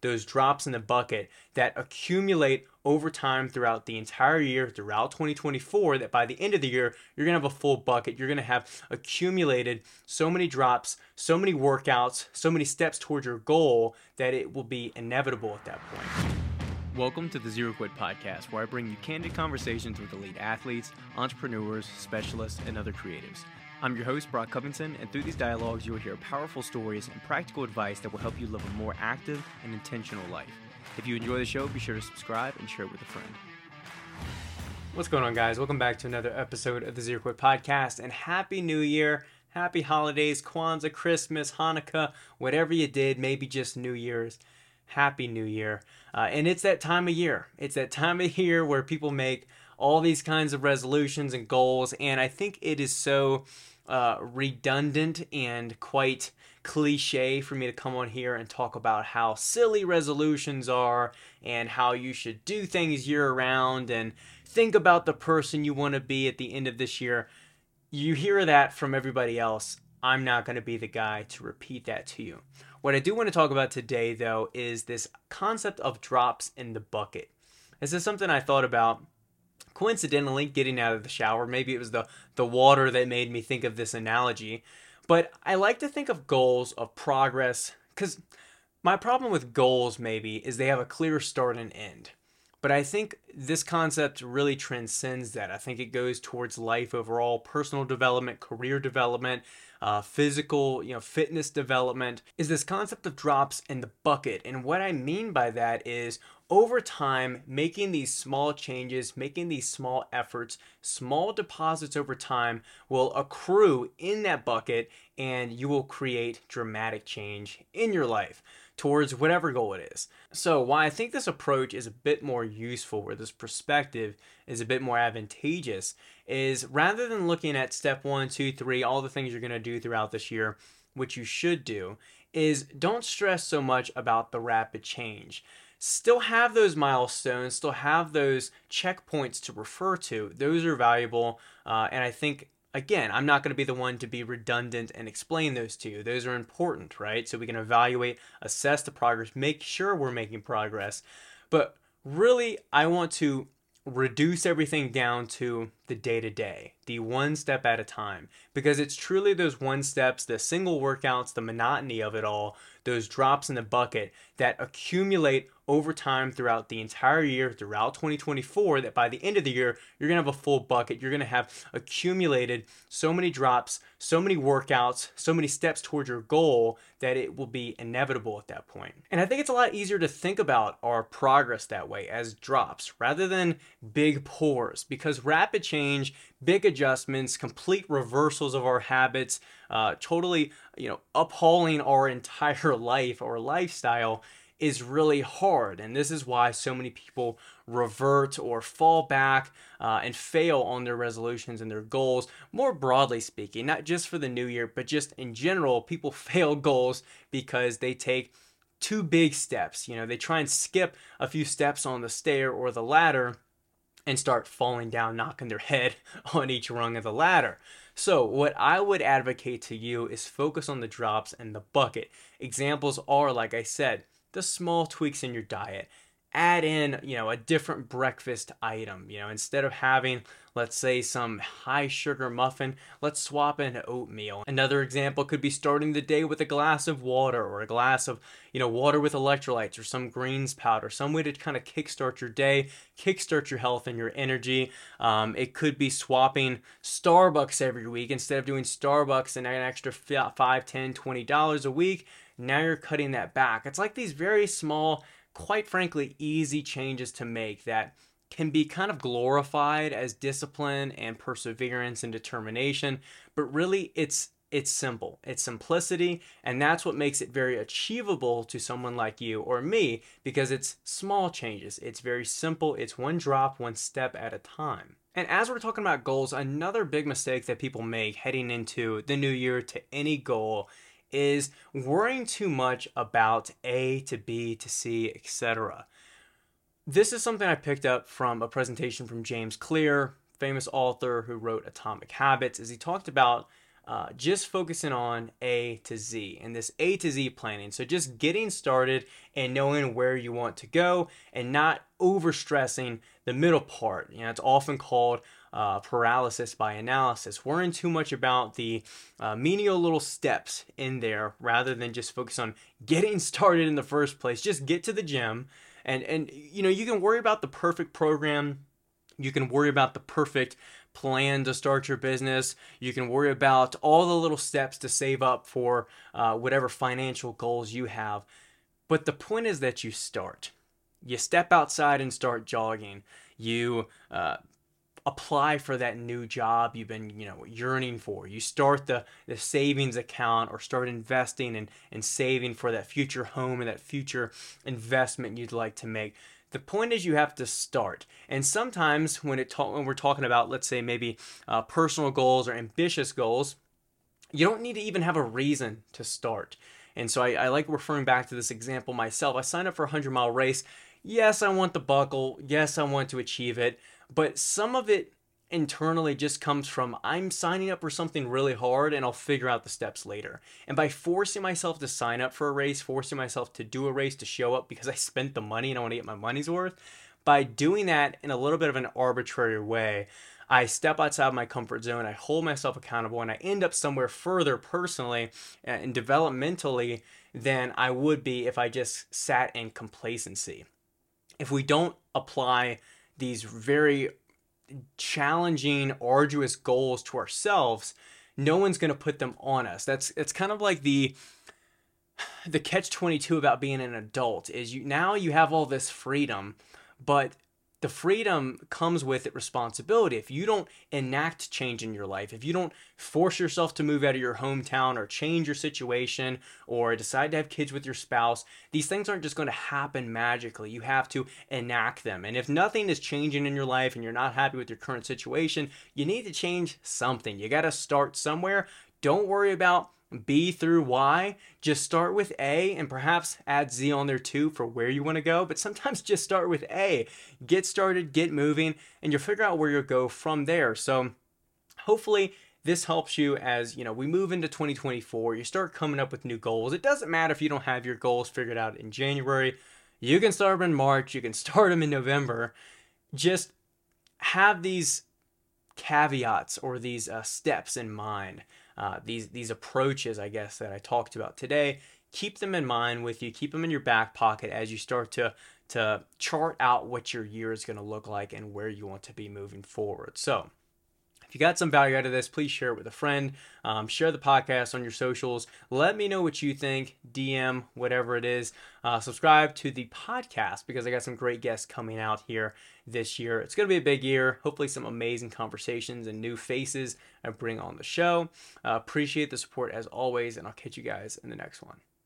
those drops in the bucket that accumulate over time throughout the entire year, throughout 2024, that by the end of the year, you're gonna have a full bucket. You're gonna have accumulated so many drops, so many workouts, so many steps towards your goal that it will be inevitable at that point. Welcome to the Zero Quit Podcast, where I bring you candid conversations with elite athletes, entrepreneurs, specialists, and other creatives. I'm your host, Brock Covington, and through these dialogues, you will hear powerful stories and practical advice that will help you live a more active and intentional life. If you enjoy the show, be sure to subscribe and share it with a friend. What's going on, guys? Welcome back to another episode of the Zero Quit Podcast, and Happy New Year! Happy holidays, Kwanzaa, Christmas, Hanukkah, whatever you did, maybe just New Year's. Happy New Year. Uh, and it's that time of year. It's that time of year where people make all these kinds of resolutions and goals, and I think it is so uh, redundant and quite cliche for me to come on here and talk about how silly resolutions are and how you should do things year round and think about the person you want to be at the end of this year. You hear that from everybody else. I'm not going to be the guy to repeat that to you. What I do want to talk about today, though, is this concept of drops in the bucket. This is something I thought about coincidentally getting out of the shower. Maybe it was the, the water that made me think of this analogy. But I like to think of goals of progress because my problem with goals, maybe, is they have a clear start and end. But I think this concept really transcends that. I think it goes towards life overall, personal development, career development, uh, physical, you know, fitness development. Is this concept of drops in the bucket? And what I mean by that is over time, making these small changes, making these small efforts, small deposits over time will accrue in that bucket and you will create dramatic change in your life towards whatever goal it is. So, why I think this approach is a bit more useful, where this perspective is a bit more advantageous, is rather than looking at step one, two, three, all the things you're going to do throughout this year, which you should do, is don't stress so much about the rapid change still have those milestones, still have those checkpoints to refer to. Those are valuable. Uh, and I think, again, I'm not going to be the one to be redundant and explain those to you. Those are important, right? So we can evaluate, assess the progress, make sure we're making progress. But really, I want to reduce everything down to the day to day, the one step at a time, because it's truly those one steps, the single workouts, the monotony of it all, those drops in the bucket that accumulate over time throughout the entire year, throughout 2024, that by the end of the year, you're to have a full bucket. You're to have accumulated so many drops, so many workouts, so many steps towards your goal that it will be inevitable at that point. And I think it's a lot easier to think about our progress that way as drops rather than big pours because rapid change, big adjustments, complete reversals of our habits, uh, totally, you know, uphauling our entire life or lifestyle is really hard. And this is why so many people revert or fall back uh, and fail on their resolutions and their goals, more broadly speaking, not just for the new year, but just in general, people fail goals because they take two big steps. You know, they try and skip a few steps on the stair or the ladder and start falling down, knocking their head on each rung of the ladder. So, what I would advocate to you is focus on the drops and the bucket. Examples are, like I said, the small tweaks in your diet. Add in, you know, a different breakfast item. You know, instead of having, let's say, some high sugar muffin, let's swap in oatmeal. Another example could be starting the day with a glass of water or a glass of, you know, water with electrolytes or some greens powder, some way to kind of kickstart your day, kickstart your health and your energy. Um, it could be swapping Starbucks every week instead of doing Starbucks and an extra 5 10 $20 a week now you're cutting that back. It's like these very small, quite frankly, easy changes to make that can be kind of glorified as discipline and perseverance and determination, but really it's it's simple. It's simplicity, and that's what makes it very achievable to someone like you or me because it's small changes. It's very simple. It's one drop, one step at a time. And as we're talking about goals, another big mistake that people make heading into the new year to any goal is worrying too much about A to B to C, etc. This is something I picked up from a presentation from James Clear, famous author who wrote Atomic Habits, as he talked about uh, just focusing on A to Z and this A to Z planning. So just getting started and knowing where you want to go and not overstressing the middle part. You know, it's often called uh, paralysis by analysis, worrying too much about the uh, menial little steps in there rather than just focus on getting started in the first place. Just get to the gym, and and you know you can worry about the perfect program, you can worry about the perfect plan to start your business. You can worry about all the little steps to save up for uh, whatever financial goals you have. But the point is that you start. You step outside and start jogging. You uh, apply for that new job you've been you know yearning for. You start the the savings account or start investing and, and saving for that future home and that future investment you'd like to make. The point is you have to start. And sometimes when it when we're talking about let's say maybe uh, personal goals or ambitious goals you don't need to even have a reason to start. And so I, I like referring back to this example myself. I signed up for a 100 mile race. Yes i want the buckle. Yes i want to achieve it but some of it internally just comes from I'm signing up for something really hard and I'll figure out the steps later. And by forcing myself to sign up for a race, forcing myself to do a race to show up because I spent the money and I want to get my money's worth, by doing that in a little bit of an arbitrary way, I step outside my comfort zone, I hold myself accountable, and I end up somewhere further personally uh, and developmentally than I would be if I just sat in complacency. If we don't apply these very challenging, arduous goals to ourselves, no one's going to put them on us. That's it's kind of like the the catch 22 about being an adult is you now you have all this freedom, but the freedom comes with it responsibility. If you don't enact change in your life, if you don't force yourself to move out of your hometown or change your situation or decide to have kids with your spouse, these things aren't just going to happen magically. You have to enact them. And if nothing is changing in your life and you're not happy with your current situation, you need to change something. You got to start somewhere. Don't worry about B through Y, just start with A and perhaps add Z on there too for where you want to go. But sometimes just start with A. Get started, get moving, and you'll figure out where you'll go from there. So hopefully this helps you as you know we move into 2024 you start coming up with new goals it doesn't matter if you don't have your goals figured out in january you can start them in march you can start them in november just have these caveats or these uh, steps in mind uh, these these approaches, I guess, that I talked about today. Keep them in mind with you. Keep them in your back pocket as you start to to chart out what your year is going to look like and where you want to be moving forward. So, if you got some value out of this, please share it with a friend. Um, share the podcast on your socials. Let me know what you think. DM, whatever it is. Uh, subscribe to the podcast because I got some great guests coming out here this year. It's going to be a big year. Hopefully, some amazing conversations and new faces I bring on the show. Uh, appreciate the support as always, and I'll catch you guys in the next one.